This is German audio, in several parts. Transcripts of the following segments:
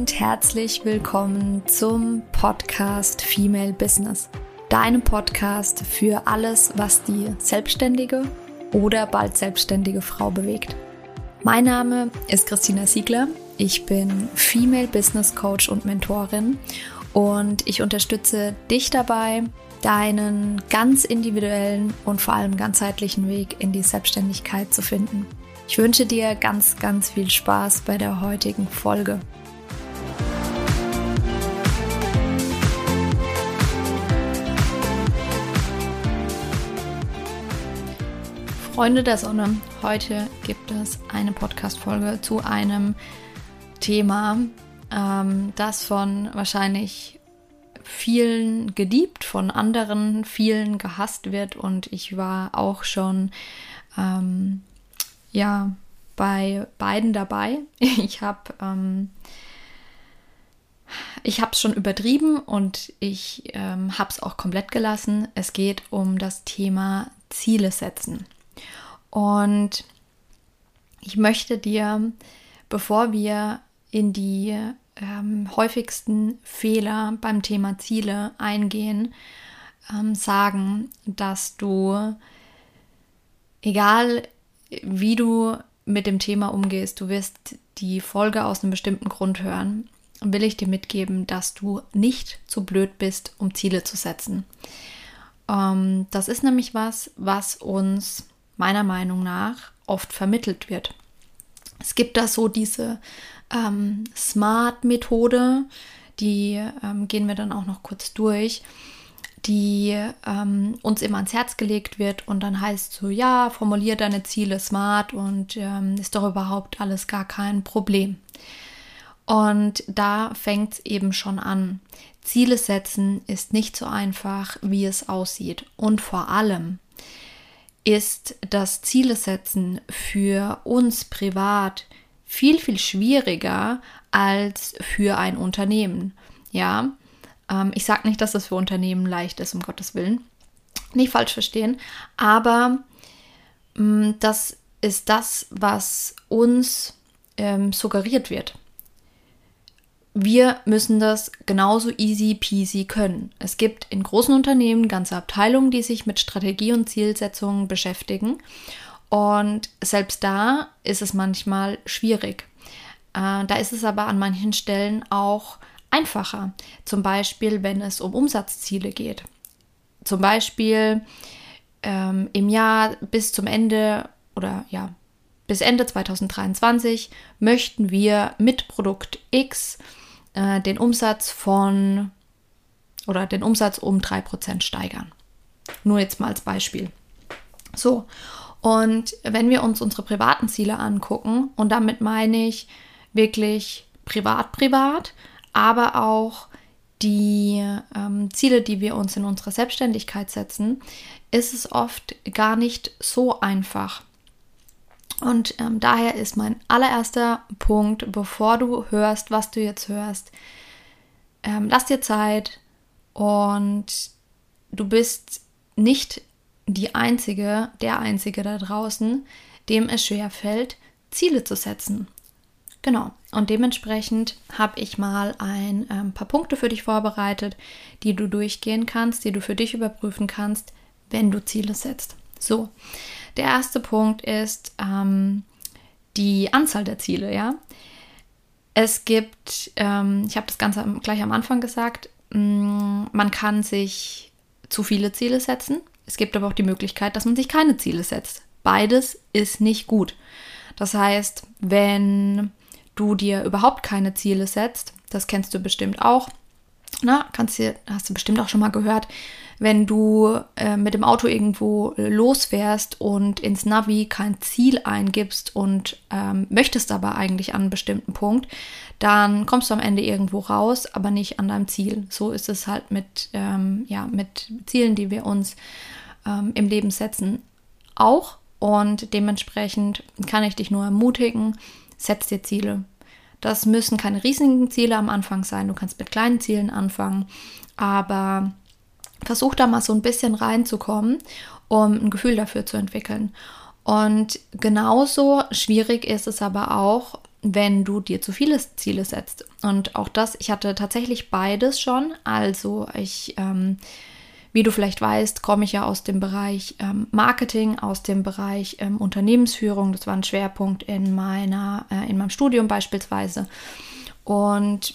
und herzlich willkommen zum Podcast Female Business. Deinem Podcast für alles, was die selbstständige oder bald selbstständige Frau bewegt. Mein Name ist Christina Siegler. Ich bin Female Business Coach und Mentorin und ich unterstütze dich dabei, deinen ganz individuellen und vor allem ganzheitlichen Weg in die Selbstständigkeit zu finden. Ich wünsche dir ganz, ganz viel Spaß bei der heutigen Folge. Freunde der Sonne, heute gibt es eine Podcast-Folge zu einem Thema, ähm, das von wahrscheinlich vielen geliebt, von anderen vielen gehasst wird und ich war auch schon ähm, ja bei beiden dabei. Ich habe ähm, ich habe es schon übertrieben und ich ähm, habe es auch komplett gelassen. Es geht um das Thema Ziele setzen. Und ich möchte dir, bevor wir in die ähm, häufigsten Fehler beim Thema Ziele eingehen, ähm, sagen, dass du, egal wie du mit dem Thema umgehst, du wirst die Folge aus einem bestimmten Grund hören, will ich dir mitgeben, dass du nicht zu blöd bist, um Ziele zu setzen. Ähm, das ist nämlich was, was uns meiner Meinung nach oft vermittelt wird. Es gibt da so diese ähm, Smart-Methode, die ähm, gehen wir dann auch noch kurz durch, die ähm, uns immer ans Herz gelegt wird und dann heißt so, ja, formulier deine Ziele smart und ähm, ist doch überhaupt alles gar kein Problem. Und da fängt es eben schon an. Ziele setzen ist nicht so einfach, wie es aussieht. Und vor allem ist das Ziele setzen für uns privat viel, viel schwieriger als für ein Unternehmen. Ja, ähm, ich sage nicht, dass das für Unternehmen leicht ist, um Gottes Willen. Nicht falsch verstehen, aber mh, mm, das ist das, was uns ähm, suggeriert wird wir müssen das genauso easy peasy können. Es gibt in großen Unternehmen ganze Abteilungen, die sich mit Strategie und Zielsetzungen beschäftigen. Und selbst da ist es manchmal schwierig. Äh, da ist es aber an manchen Stellen auch einfacher. Zum Beispiel, wenn es um Umsatzziele geht. Zum Beispiel ähm, im Jahr bis zum Ende oder ja, bis Ende 2023 möchten wir mit Produkt X äh, den Umsatz von oder den Umsatz um 3% steigern. Nur jetzt mal als Beispiel. So, und wenn wir uns unsere privaten Ziele angucken, und damit meine ich wirklich privat, privat, aber auch die ähm, Ziele, die wir uns in unserer Selbstständigkeit setzen, ist es oft gar nicht so einfach. Und ähm, daher ist mein allererster Punkt, bevor du hörst, was du jetzt hörst, ähm, lass dir Zeit und du bist nicht die Einzige, der Einzige da draußen, dem es schwer fällt, Ziele zu setzen. Genau. Und dementsprechend habe ich mal ein ähm, paar Punkte für dich vorbereitet, die du durchgehen kannst, die du für dich überprüfen kannst, wenn du Ziele setzt. So, der erste Punkt ist ähm, die Anzahl der Ziele, ja. Es gibt, ähm, ich habe das Ganze gleich am Anfang gesagt, mh, mm, man kann sich zu viele Ziele setzen. Es gibt aber auch die Möglichkeit, dass man sich keine Ziele setzt. Beides ist nicht gut. Das heißt, wenn du dir überhaupt keine Ziele setzt, das kennst du bestimmt auch, na, kannst du, hast du bestimmt auch schon mal gehört, wenn du äh, mit dem Auto irgendwo äh, losfährst und ins Navi kein Ziel eingibst und ähm, möchtest aber eigentlich an einen bestimmten Punkt, dann kommst du am Ende irgendwo raus, aber nicht an deinem Ziel. So ist es halt mit, ähm, ja, mit Zielen, die wir uns ähm, im Leben setzen, auch. Und dementsprechend kann ich dich nur ermutigen, setz dir Ziele. Das müssen keine riesigen Ziele am Anfang sein. Du kannst mit kleinen Zielen anfangen, aber versuch da mal so ein bisschen reinzukommen, um ein Gefühl dafür zu entwickeln. Und genauso schwierig ist es aber auch, wenn du dir zu viele Ziele setzt. Und auch das, ich hatte tatsächlich beides schon. Also ich, ähm, wie du vielleicht weißt, komme ich ja aus dem Bereich ähm, Marketing, aus dem Bereich ähm, Unternehmensführung. Das war ein Schwerpunkt in meiner, äh, in meinem Studium beispielsweise. Und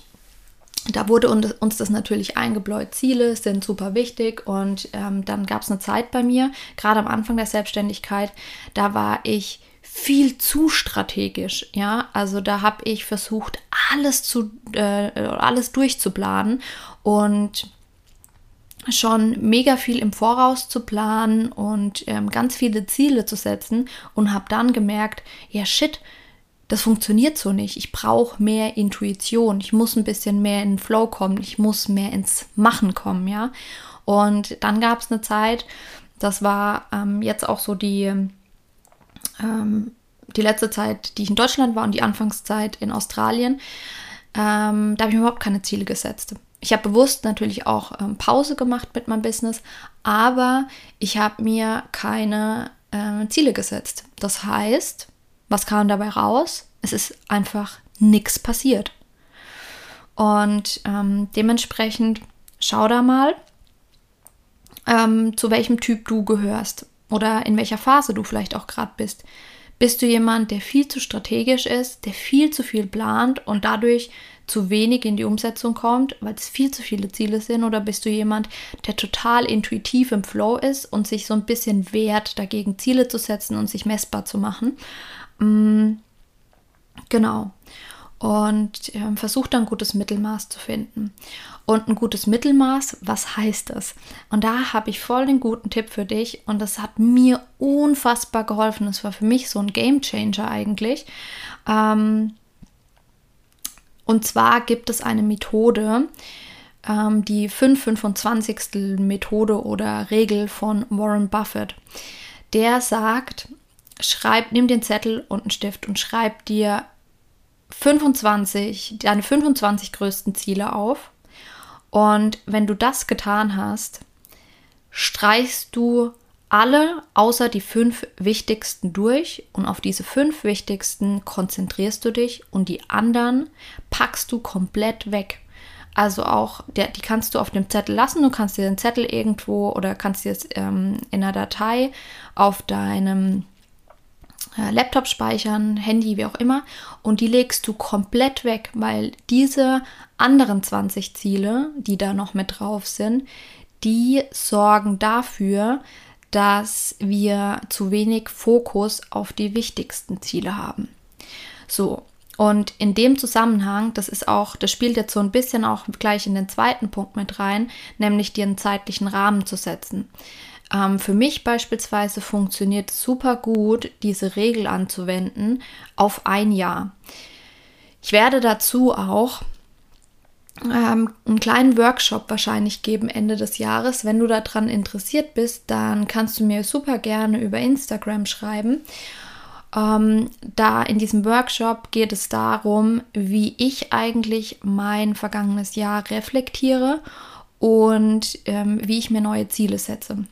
da wurde uns das natürlich eingebläut. Ziele sind super wichtig und ähm, dann gab es eine Zeit bei mir, gerade am Anfang der Selbstständigkeit, da war ich viel zu strategisch, ja. Also da habe ich versucht, alles zu, äh, alles durchzuplanen und schon mega viel im Voraus zu planen und ähm, ganz viele Ziele zu setzen und habe dann gemerkt, ja shit, das funktioniert so nicht. Ich brauche mehr Intuition. Ich muss ein bisschen mehr in den Flow kommen. Ich muss mehr ins Machen kommen, ja. Und dann gab es eine Zeit, das war ähm, jetzt auch so die, ähm, die letzte Zeit, die ich in Deutschland war und die Anfangszeit in Australien. Ähm, da habe ich überhaupt keine Ziele gesetzt. Ich habe bewusst natürlich auch ähm, Pause gemacht mit meinem Business, aber ich habe mir keine äh, Ziele gesetzt. Das heißt, was kam dabei raus? Es ist einfach nichts passiert. Und ähm, dementsprechend schau da mal, ähm, zu welchem Typ du gehörst oder in welcher Phase du vielleicht auch gerade bist. Bist du jemand, der viel zu strategisch ist, der viel zu viel plant und dadurch zu wenig in die Umsetzung kommt, weil es viel zu viele Ziele sind? Oder bist du jemand, der total intuitiv im Flow ist und sich so ein bisschen wehrt, dagegen Ziele zu setzen und sich messbar zu machen? Mm, genau. Und äh, versucht dann ein gutes Mittelmaß zu finden. Und ein gutes Mittelmaß, was heißt das? Und da habe ich voll den guten Tipp für dich und das hat mir unfassbar geholfen. Das war für mich so ein Game Changer eigentlich. Ähm, und zwar gibt es eine Methode, ähm, die 525. Methode oder Regel von Warren Buffett. Der sagt, schreib, nimm den Zettel und einen Stift und schreib dir 25, deine 25 größten Ziele auf. Und wenn du das getan hast, streichst du alle außer die fünf wichtigsten durch und auf diese fünf wichtigsten konzentrierst du dich und die anderen packst du komplett weg. Also auch, der, die kannst du auf dem Zettel lassen. Du kannst dir den Zettel irgendwo oder kannst dir es ähm, in einer Datei auf deinem äh, Laptop speichern, Handy, wie auch immer. Und die legst du komplett weg, weil diese anderen 20 Ziele, die da noch mit drauf sind, die sorgen dafür, dass wir zu wenig Fokus auf die wichtigsten Ziele haben. So, und in dem Zusammenhang, das ist auch, das spielt jetzt so ein bisschen auch gleich in den zweiten Punkt mit rein, nämlich dir einen zeitlichen Rahmen zu setzen. Ähm, für mich beispielsweise funktioniert super gut, diese Regel anzuwenden auf ein Jahr. Ich werde dazu auch ähm, einen kleinen Workshop wahrscheinlich geben Ende des Jahres. Wenn du daran interessiert bist, dann kannst du mir super gerne über Instagram schreiben. Ähm, da in diesem Workshop geht es darum, wie ich eigentlich mein vergangenes Jahr reflektiere und ähm, wie ich mir neue Ziele setze.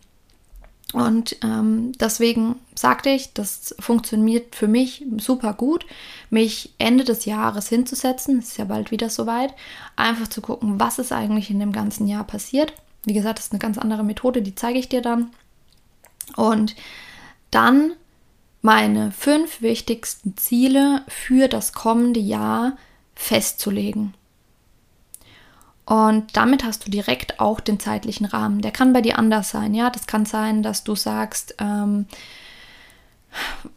Und ähm, deswegen sagte ich, das funktioniert für mich super gut, mich Ende des Jahres hinzusetzen, ist ja bald wieder soweit, einfach zu gucken, was ist eigentlich in dem ganzen Jahr passiert. Wie gesagt, das ist eine ganz andere Methode, die zeige ich dir dann. Und dann meine fünf wichtigsten Ziele für das kommende Jahr festzulegen. Und damit hast du direkt auch den zeitlichen Rahmen. Der kann bei dir anders sein, ja. Das kann sein, dass du sagst, ähm,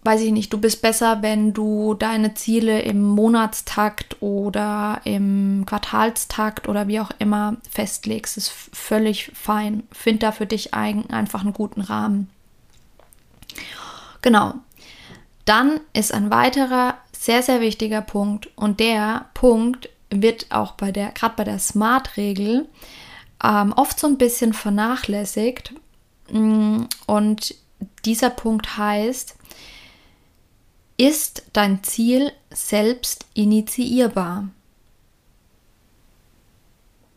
weiß ich nicht, du bist besser, wenn du deine Ziele im Monatstakt oder im Quartalstakt oder wie auch immer festlegst. Das ist völlig fein. Find da für dich ein, einfach einen guten Rahmen. Genau. Dann ist ein weiterer sehr, sehr wichtiger Punkt und der Punkt wird auch bei der, gerade bei der Smart-Regel, ähm, oft so ein bisschen vernachlässigt. Mm, und dieser Punkt heißt, ist dein Ziel selbst initiierbar?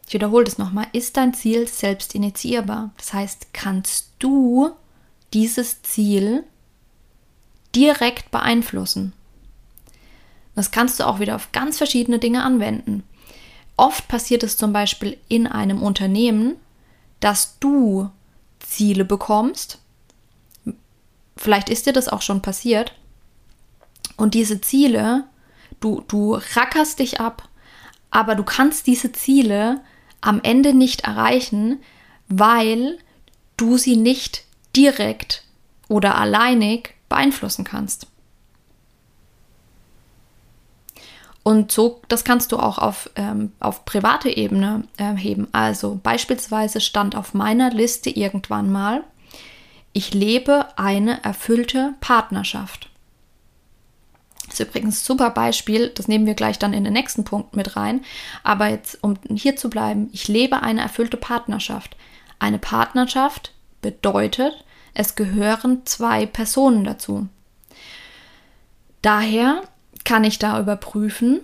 Ich wiederhole das nochmal. Ist dein Ziel selbst initiierbar? Das heißt, kannst du dieses Ziel direkt beeinflussen? Das kannst du auch wieder auf ganz verschiedene Dinge anwenden. Oft passiert es zum Beispiel in einem Unternehmen, dass du Ziele bekommst. Vielleicht ist dir das auch schon passiert. Und diese Ziele, du, du rackerst dich ab, aber du kannst diese Ziele am Ende nicht erreichen, weil du sie nicht direkt oder alleinig beeinflussen kannst. Und so, das kannst du auch auf, ähm, auf private Ebene äh, heben. Also beispielsweise stand auf meiner Liste irgendwann mal, ich lebe eine erfüllte Partnerschaft. Das ist übrigens ein super Beispiel, das nehmen wir gleich dann in den nächsten Punkt mit rein. Aber jetzt, um hier zu bleiben, ich lebe eine erfüllte Partnerschaft. Eine Partnerschaft bedeutet, es gehören zwei Personen dazu. Daher kann ich da überprüfen,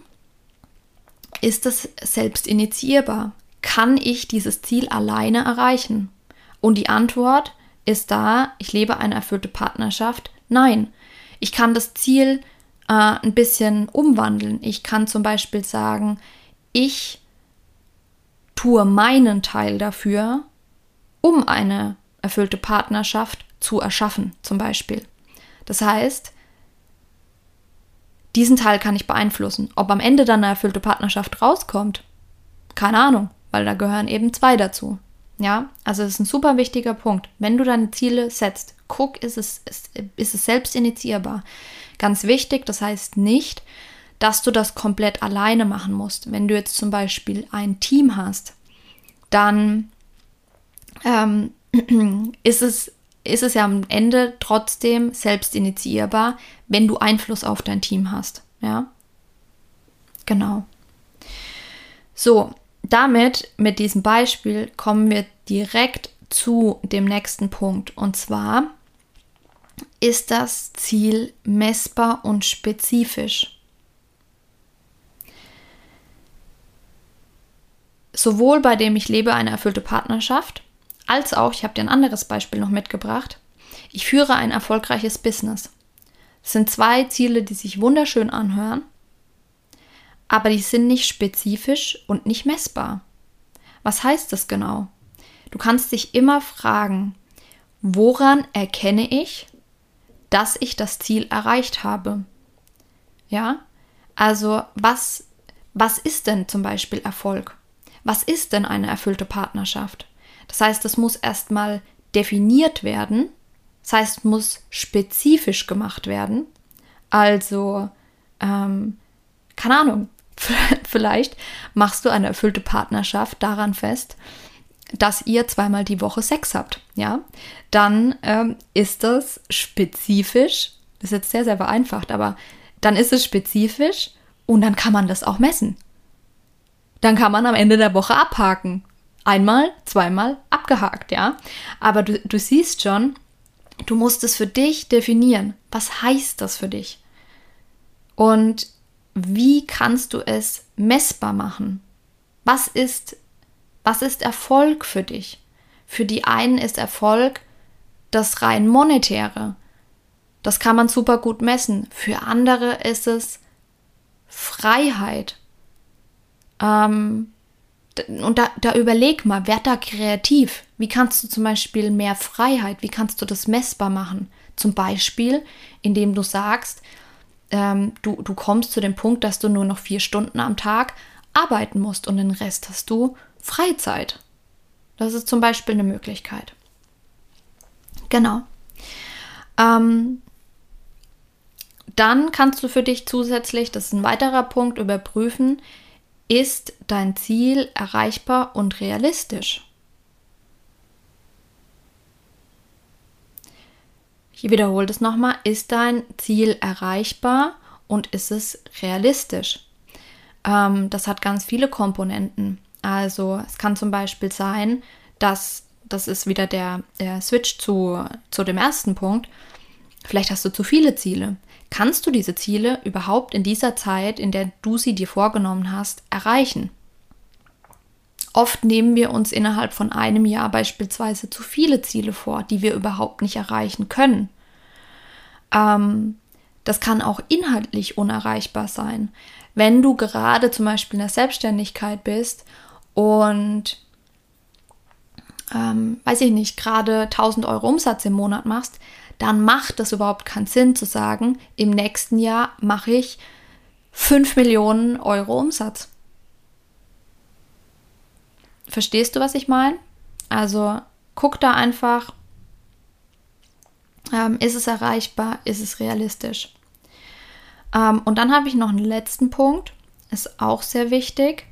ist das selbst initiierbar? Kann ich dieses Ziel alleine erreichen? Und die Antwort ist da, ich lebe eine erfüllte Partnerschaft. Nein, ich kann das Ziel äh, ein bisschen umwandeln. Ich kann zum Beispiel sagen, ich tue meinen Teil dafür, um eine erfüllte Partnerschaft zu erschaffen, zum Beispiel. Das heißt, diesen Teil kann ich beeinflussen. Ob am Ende dann eine erfüllte Partnerschaft rauskommt, keine Ahnung, weil da gehören eben zwei dazu. Ja, also das ist ein super wichtiger Punkt. Wenn du deine Ziele setzt, guck, ist es, ist, ist es selbst initiierbar. Ganz wichtig, das heißt nicht, dass du das komplett alleine machen musst. Wenn du jetzt zum Beispiel ein Team hast, dann ähm, ist es ist es ja am Ende trotzdem selbst initiierbar, wenn du Einfluss auf dein Team hast. Ja, genau. So, damit, mit diesem Beispiel, kommen wir direkt zu dem nächsten Punkt. Und zwar ist das Ziel messbar und spezifisch. Sowohl bei dem ich lebe eine erfüllte Partnerschaft, als auch, ich habe dir ein anderes Beispiel noch mitgebracht, ich führe ein erfolgreiches Business. Das sind zwei Ziele, die sich wunderschön anhören, aber die sind nicht spezifisch und nicht messbar. Was heißt das genau? Du kannst dich immer fragen, woran erkenne ich, dass ich das Ziel erreicht habe? Ja, also was, was ist denn zum Beispiel Erfolg? Was ist denn eine erfüllte Partnerschaft? Das heißt, es muss erstmal definiert werden. Das heißt, muss spezifisch gemacht werden. Also, ähm, keine Ahnung, vielleicht machst du eine erfüllte Partnerschaft daran fest, dass ihr zweimal die Woche Sex habt, ja, dann ähm, ist das spezifisch, das ist jetzt sehr, sehr vereinfacht, aber dann ist es spezifisch und dann kann man das auch messen. Dann kann man am Ende der Woche abhaken einmal, zweimal abgehakt, ja. Aber du, du siehst schon, du musst es für dich definieren. Was heißt das für dich? Und wie kannst du es messbar machen? Was ist, was ist Erfolg für dich? Für die einen ist Erfolg das rein monetäre. Das kann man super gut messen. Für andere ist es Freiheit. Ähm, und da, da überleg mal, werd da kreativ. Wie kannst du zum Beispiel mehr Freiheit, wie kannst du das messbar machen? Zum Beispiel, indem du sagst, ähm, du, du kommst zu dem Punkt, dass du nur noch vier Stunden am Tag arbeiten musst und den Rest hast du Freizeit. Das ist zum Beispiel eine Möglichkeit. Genau. Ähm, dann kannst du für dich zusätzlich, das ist ein weiterer Punkt, überprüfen, ist dein Ziel erreichbar und realistisch? Ich wiederhole das nochmal. Ist dein Ziel erreichbar und ist es realistisch? Ähm, das hat ganz viele Komponenten. Also es kann zum Beispiel sein, dass das ist wieder der, der Switch zu, zu dem ersten Punkt. Vielleicht hast du zu viele Ziele. Kannst du diese Ziele überhaupt in dieser Zeit, in der du sie dir vorgenommen hast, erreichen? Oft nehmen wir uns innerhalb von einem Jahr beispielsweise zu viele Ziele vor, die wir überhaupt nicht erreichen können. Ähm, Das kann auch inhaltlich unerreichbar sein. Wenn du gerade zum Beispiel in der Selbstständigkeit bist und, ähm, weiß ich nicht, gerade 1000 Euro Umsatz im Monat machst, dann macht das überhaupt keinen Sinn zu sagen, im nächsten Jahr mache ich 5 Millionen Euro Umsatz. Verstehst du, was ich meine? Also guck da einfach, ähm, ist es erreichbar, ist es realistisch. Ähm, und dann habe ich noch einen letzten Punkt, ist auch sehr wichtig.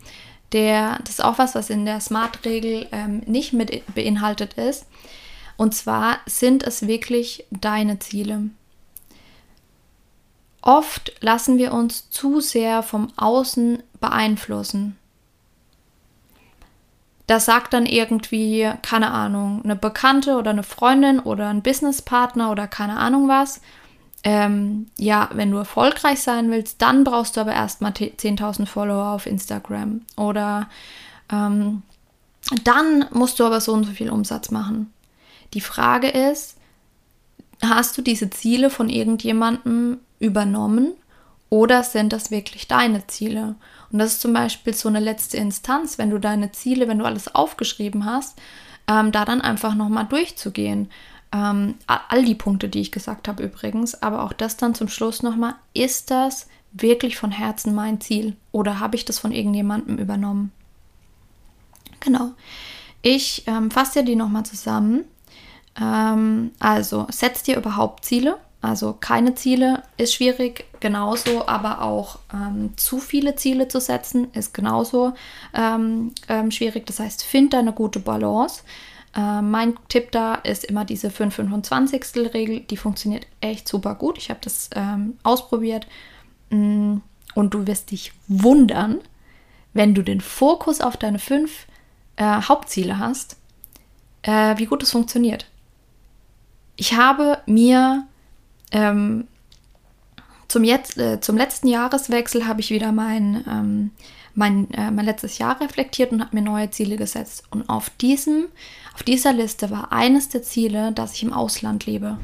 Der, das ist auch was, was in der SMART-Regel ähm, nicht mit beinhaltet ist. Und zwar sind es wirklich deine Ziele. Oft lassen wir uns zu sehr vom Außen beeinflussen. Das sagt dann irgendwie, keine Ahnung, eine Bekannte oder eine Freundin oder ein Businesspartner oder keine Ahnung was. Ähm, ja, wenn du erfolgreich sein willst, dann brauchst du aber erstmal 10.000 Follower auf Instagram. Oder ähm, dann musst du aber so und so viel Umsatz machen. Die Frage ist, hast du diese Ziele von irgendjemandem übernommen oder sind das wirklich deine Ziele? Und das ist zum Beispiel so eine letzte Instanz, wenn du deine Ziele, wenn du alles aufgeschrieben hast, ähm, da dann einfach nochmal durchzugehen. Ähm, all die Punkte, die ich gesagt habe übrigens, aber auch das dann zum Schluss nochmal, ist das wirklich von Herzen mein Ziel oder habe ich das von irgendjemandem übernommen? Genau. Ich ähm, fasse dir die nochmal zusammen. Ähm, also setz dir überhaupt Ziele. Also keine Ziele ist schwierig, genauso, aber auch ähm, zu viele Ziele zu setzen ist genauso ähm, ähm, schwierig. Das heißt, find eine gute Balance. Äh, mein Tipp da ist immer diese 5 25 Regel, die funktioniert echt super gut. Ich habe das ähm, ausprobiert mm, und du wirst dich wundern, wenn du den Fokus auf deine fünf äh, Hauptziele hast, äh, wie gut es funktioniert. Ich habe mir ähm, zum, jetzt, äh, zum letzten Jahreswechsel habe ich wieder mein, ähm, mein, äh, mein letztes Jahr reflektiert und habe mir neue Ziele gesetzt. Und auf, diesem, auf dieser Liste war eines der Ziele, dass ich im Ausland lebe.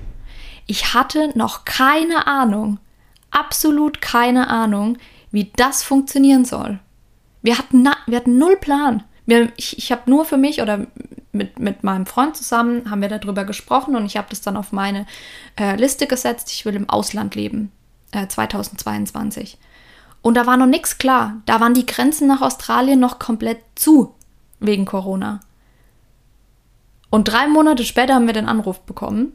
Ich hatte noch keine Ahnung, absolut keine Ahnung, wie das funktionieren soll. Wir hatten, wir hatten null Plan. Wir, ich ich habe nur für mich oder mit, mit meinem Freund zusammen haben wir darüber gesprochen und ich habe das dann auf meine äh, Liste gesetzt. Ich will im Ausland leben, äh, 2022. Und da war noch nichts klar. Da waren die Grenzen nach Australien noch komplett zu wegen Corona. Und drei Monate später haben wir den Anruf bekommen,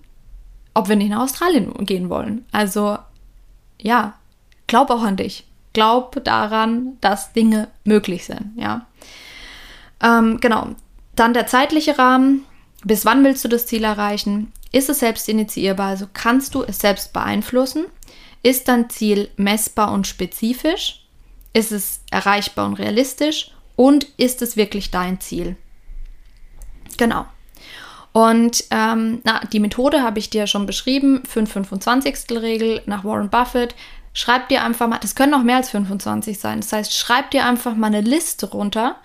ob wir nicht nach Australien gehen wollen. Also ja, glaub auch an dich. Glaub daran, dass Dinge möglich sind. Ja. Ähm, genau, dann der zeitliche Rahmen. Bis wann willst du das Ziel erreichen? Ist es selbst initiierbar? Also kannst du es selbst beeinflussen? Ist dein Ziel messbar und spezifisch? Ist es erreichbar und realistisch? Und ist es wirklich dein Ziel? Genau. Und ähm, na, die Methode habe ich dir schon beschrieben, 5 Regel nach Warren Buffett. Schreib dir einfach mal, das können auch mehr als 25 sein. Das heißt, schreib dir einfach mal eine Liste runter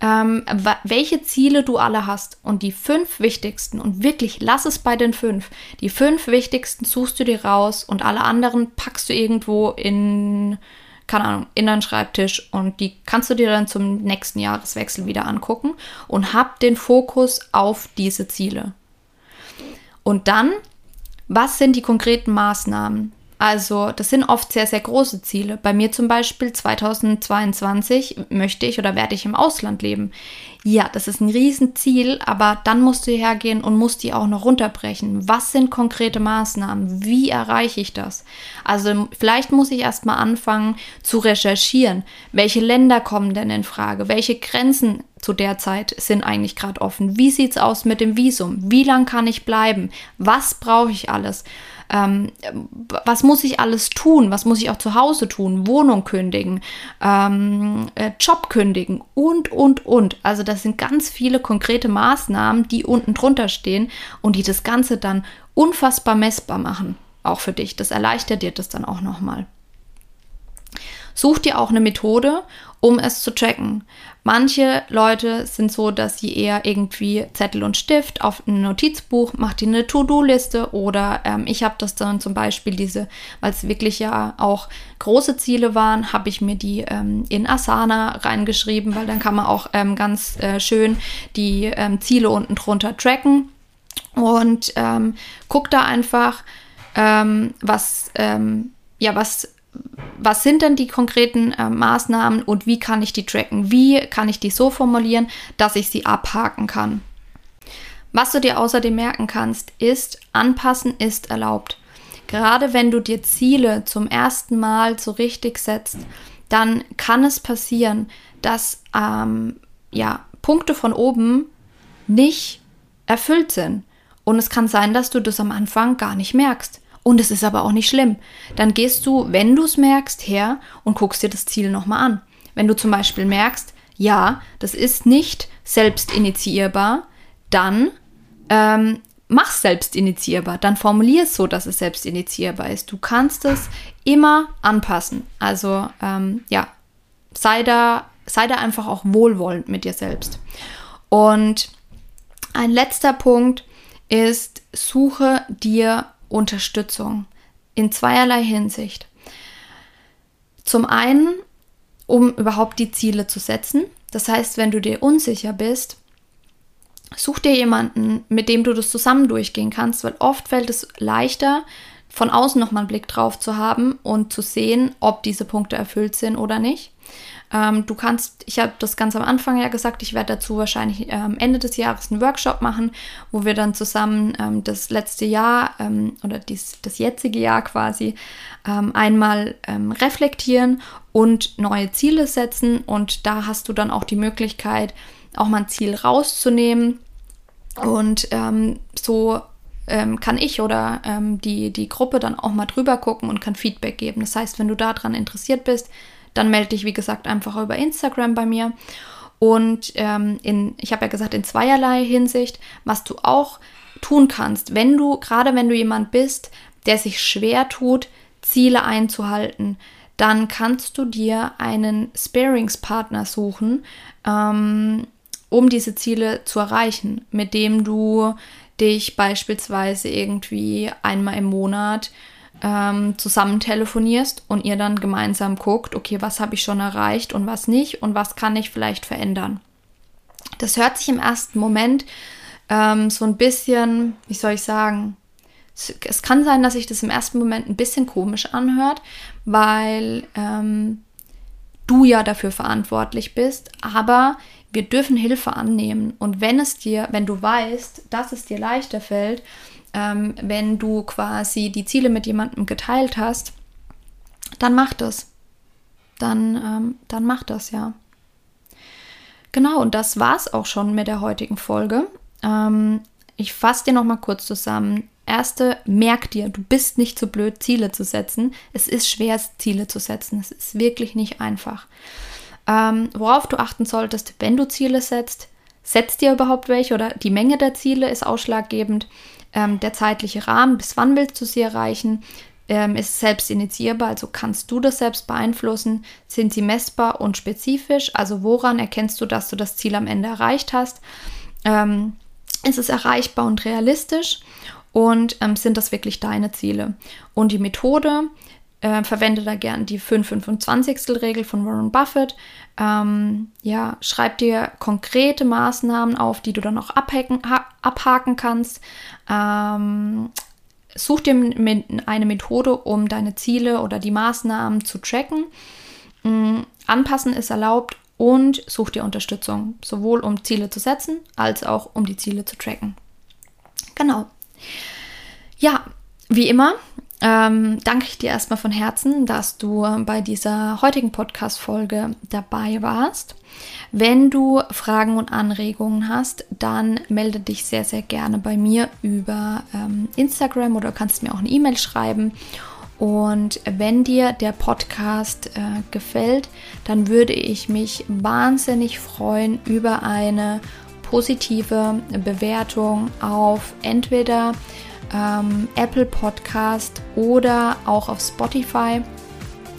ähm, welche Ziele du alle hast. Und die fünf wichtigsten, und wirklich lass es bei den fünf, die fünf wichtigsten suchst du dir raus und alle anderen packst du irgendwo in, keine Ahnung, in deinen Schreibtisch und die kannst du dir dann zum nächsten Jahreswechsel wieder angucken und hab den Fokus auf diese Ziele. Und dann, was sind die konkreten Maßnahmen? Also das sind oft sehr, sehr große Ziele. Bei mir zum Beispiel 2022 möchte ich oder werde ich im Ausland leben. Ja, das ist ein Riesenziel, aber dann musst du hergehen und musst die auch noch runterbrechen. Was sind konkrete Maßnahmen? Wie erreiche ich das? Also vielleicht muss ich erstmal anfangen zu recherchieren. Welche Länder kommen denn in Frage? Welche Grenzen zu der Zeit sind eigentlich gerade offen? Wie sieht es aus mit dem Visum? Wie lange kann ich bleiben? Was brauche ich alles? Ähm, was muss ich alles tun, was muss ich auch zu Hause tun, Wohnung kündigen, ähm, äh, Job kündigen und, und, und. Also das sind ganz viele konkrete Maßnahmen, die unten drunter stehen und die das Ganze dann unfassbar messbar machen, auch für dich. Das erleichtert dir das dann auch nochmal. Such dir auch eine Methode, um es zu tracken. Manche Leute sind so, dass sie eher irgendwie Zettel und Stift auf ein Notizbuch, macht die eine To-Do-Liste oder ähm, ich habe das dann zum Beispiel diese, weil es wirklich ja auch große Ziele waren, habe ich mir die ähm, in Asana reingeschrieben, weil dann kann man auch ähm, ganz äh, schön die ähm, Ziele unten drunter tracken und ähm, guck da einfach, ähm, was, ja, was was sind denn die konkreten äh, Maßnahmen und wie kann ich die tracken? Wie kann ich die so formulieren, dass ich sie abhaken kann? Was du dir außerdem merken kannst, ist, anpassen ist erlaubt. Gerade wenn du dir Ziele zum ersten Mal so richtig setzt, dann kann es passieren, dass ähm, ja, Punkte von oben nicht erfüllt sind. Und es kann sein, dass du das am Anfang gar nicht merkst. Und es ist aber auch nicht schlimm. Dann gehst du, wenn du es merkst, her und guckst dir das Ziel nochmal an. Wenn du zum Beispiel merkst, ja, das ist nicht selbst initiierbar, dann ähm, mach es selbst initiierbar. Dann formulier es so, dass es selbst initiierbar ist. Du kannst es immer anpassen. Also ähm, ja, sei da, sei da einfach auch wohlwollend mit dir selbst. Und ein letzter Punkt ist, suche dir Unterstützung in zweierlei Hinsicht. Zum einen, um überhaupt die Ziele zu setzen. Das heißt, wenn du dir unsicher bist, such dir jemanden, mit dem du das zusammen durchgehen kannst, weil oft fällt es leichter, von außen nochmal einen Blick drauf zu haben und zu sehen, ob diese Punkte erfüllt sind oder nicht. Ähm, du kannst, ich habe das ganz am Anfang ja gesagt, ich werde dazu wahrscheinlich ähm, Ende des Jahres einen Workshop machen, wo wir dann zusammen ähm, das letzte Jahr ähm, oder dies, das jetzige Jahr quasi ähm, einmal ähm, reflektieren und neue Ziele setzen. Und da hast du dann auch die Möglichkeit, auch mal ein Ziel rauszunehmen und so kann ich oder ähm, die, die Gruppe dann auch mal drüber gucken und kann Feedback geben. Das heißt, wenn du daran interessiert bist, dann melde dich, wie gesagt, einfach über Instagram bei mir. Und ähm, in, ich habe ja gesagt, in zweierlei Hinsicht, was du auch tun kannst, wenn du, gerade wenn du jemand bist, der sich schwer tut, Ziele einzuhalten, dann kannst du dir einen Sparingspartner suchen, ähm, um diese Ziele zu erreichen, mit dem du dich beispielsweise irgendwie einmal im Monat ähm, zusammen telefonierst und ihr dann gemeinsam guckt, okay, was habe ich schon erreicht und was nicht und was kann ich vielleicht verändern. Das hört sich im ersten Moment ähm, so ein bisschen, wie soll ich sagen, es, kann sein, dass sich das im ersten Moment ein bisschen komisch anhört, weil ähm, du ja dafür verantwortlich bist, aber wir dürfen Hilfe annehmen. Und wenn es dir, wenn du weißt, dass es dir leichter fällt, ähm, wenn du quasi die Ziele mit jemandem geteilt hast, dann mach das. Dann, ähm, dann mach das, ja. Genau, und das war's auch schon mit der heutigen Folge. Ähm, ich fasse dir nochmal kurz zusammen. Erste, merk dir, du bist nicht zu so blöd, Ziele zu setzen. Es ist schwer, Ziele zu setzen. Es ist wirklich nicht einfach. Ähm, worauf du achten solltest, wenn du Ziele setzt, setzt dir überhaupt welche oder die Menge der Ziele ist ausschlaggebend. Ähm, der zeitliche Rahmen, bis wann willst du sie erreichen, ähm, ist selbst initiierbar, also kannst du das selbst beeinflussen, sind sie messbar und spezifisch, also woran erkennst du, dass du das Ziel am Ende erreicht hast, ähm, ist es erreichbar und realistisch? Und ähm, sind das wirklich deine Ziele. Und die Methode, äh, verwende da gern die 5-25-Regel von Warren Buffett. Ähm, ja, schreib dir konkrete Maßnahmen auf, die du dann auch abhaken, abhaken kannst. Ähm, such dir eine Methode, um deine Ziele oder die Maßnahmen zu tracken. Ähm, anpassen ist erlaubt und such dir Unterstützung, sowohl um Ziele zu setzen, als auch um die Ziele zu tracken. Genau. Ja, wie immer ähm, danke ich dir erstmal von Herzen, dass du bei dieser heutigen Podcast-Folge dabei warst. Wenn du Fragen und Anregungen hast, dann melde dich sehr, sehr gerne bei mir über ähm, Instagram oder kannst mir auch eine E-Mail schreiben. Und wenn dir der Podcast äh, gefällt, dann würde ich mich wahnsinnig freuen über eine positive Bewertung auf entweder ähm, Apple Podcast oder auch auf Spotify.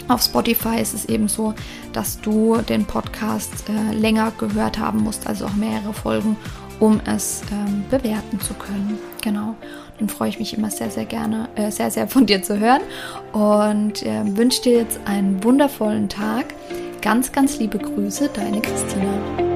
Auf Spotify ist es eben so, dass du den Podcast äh, länger gehört haben musst, also auch mehrere Folgen, um es ähm, bewerten zu können. Genau. Dann freue ich mich immer sehr, sehr gerne, äh, sehr, sehr von dir zu hören und äh, wünsche dir jetzt einen wundervollen Tag. Ganz, ganz liebe Grüße, deine Christina.